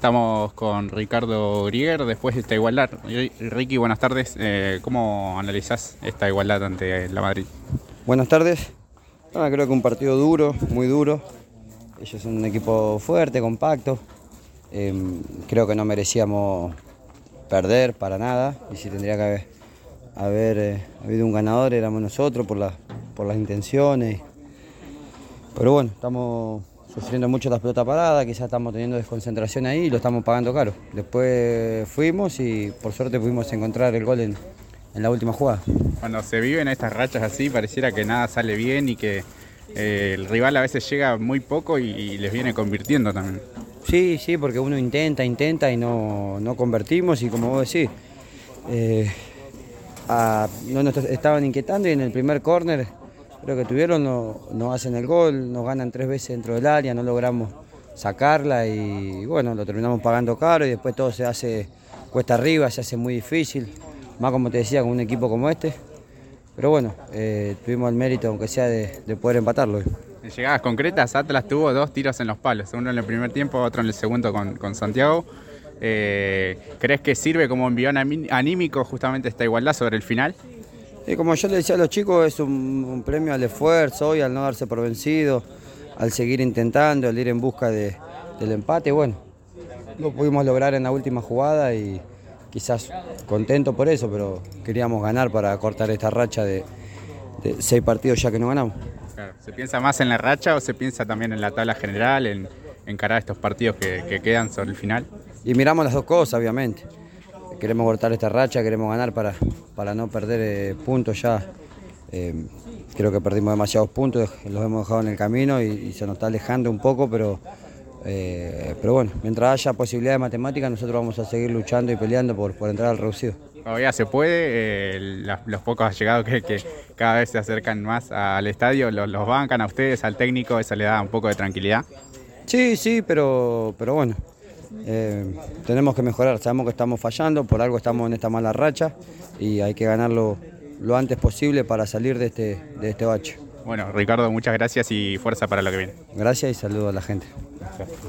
Estamos con Ricardo Grieger después de esta igualdad. Ricky, buenas tardes. Eh, ¿Cómo analizás esta igualdad ante la Madrid? Buenas tardes. Ah, creo que un partido duro, muy duro. Ellos son un equipo fuerte, compacto. Em, creo que no merecíamos perder para nada. Y si tendría que haber, eh, habido un ganador éramos nosotros por, por las intenciones. Pero bueno, estamos sufriendo mucho las pelotas paradas, quizás estamos teniendo desconcentración ahí y lo estamos pagando caro. Después fuimos y por suerte pudimos encontrar el gol en, la última jugada. Cuando se viven estas rachas así, pareciera que nada sale bien y que eh, el rival a veces llega muy poco y, les viene convirtiendo también. Sí, sí, porque uno intenta, intenta y no, convertimos y como vos decís, eh, no nos estaban inquietando y en el primer córner creo que tuvieron, nos hacen el gol, nos ganan tres veces dentro del área, no logramos sacarla y bueno, lo terminamos pagando caro y después todo se hace cuesta arriba, se hace muy difícil, más como te decía, con un equipo como este. Pero bueno, eh, tuvimos el mérito, aunque sea, de, poder empatarlo. En llegadas concretas, Atlas tuvo dos tiros en los palos, uno en el primer tiempo, otro en el segundo con, Santiago. Eh, ¿Crees que sirve como envión anímico justamente esta igualdad sobre el final? Y como yo le decía a los chicos, es un, premio al esfuerzo y al no darse por vencido, al seguir intentando, al ir en busca del empate. Bueno, lo pudimos lograr en la última jugada y quizás contento por eso, pero queríamos ganar para cortar esta racha de, seis partidos ya que no ganamos. ¿Se piensa más en la racha o se piensa también en la tabla general, en encarar estos partidos que, que quedan sobre el final? Y miramos las dos cosas, obviamente queremos cortar esta racha, queremos ganar para, para no perder eh, puntos ya. Eh, creo que perdimos demasiados puntos, los hemos dejado en el camino y, se nos está alejando un poco, pero, eh, pero bueno, mientras haya posibilidad de matemática, nosotros vamos a seguir luchando y peleando por, por entrar al reducido. Todavía se puede, los pocos allegados que, que cada vez se acercan más al estadio, los, los bancan a ustedes, al técnico, eso le da un poco de tranquilidad. Sí, sí, pero, pero bueno, eh, tenemos que mejorar, sabemos que estamos fallando, por algo estamos en esta mala racha y hay que ganarlo lo antes posible para salir de este, de este bache. Bueno, Ricardo, muchas gracias y fuerza para lo que viene. Gracias y saludo a la gente.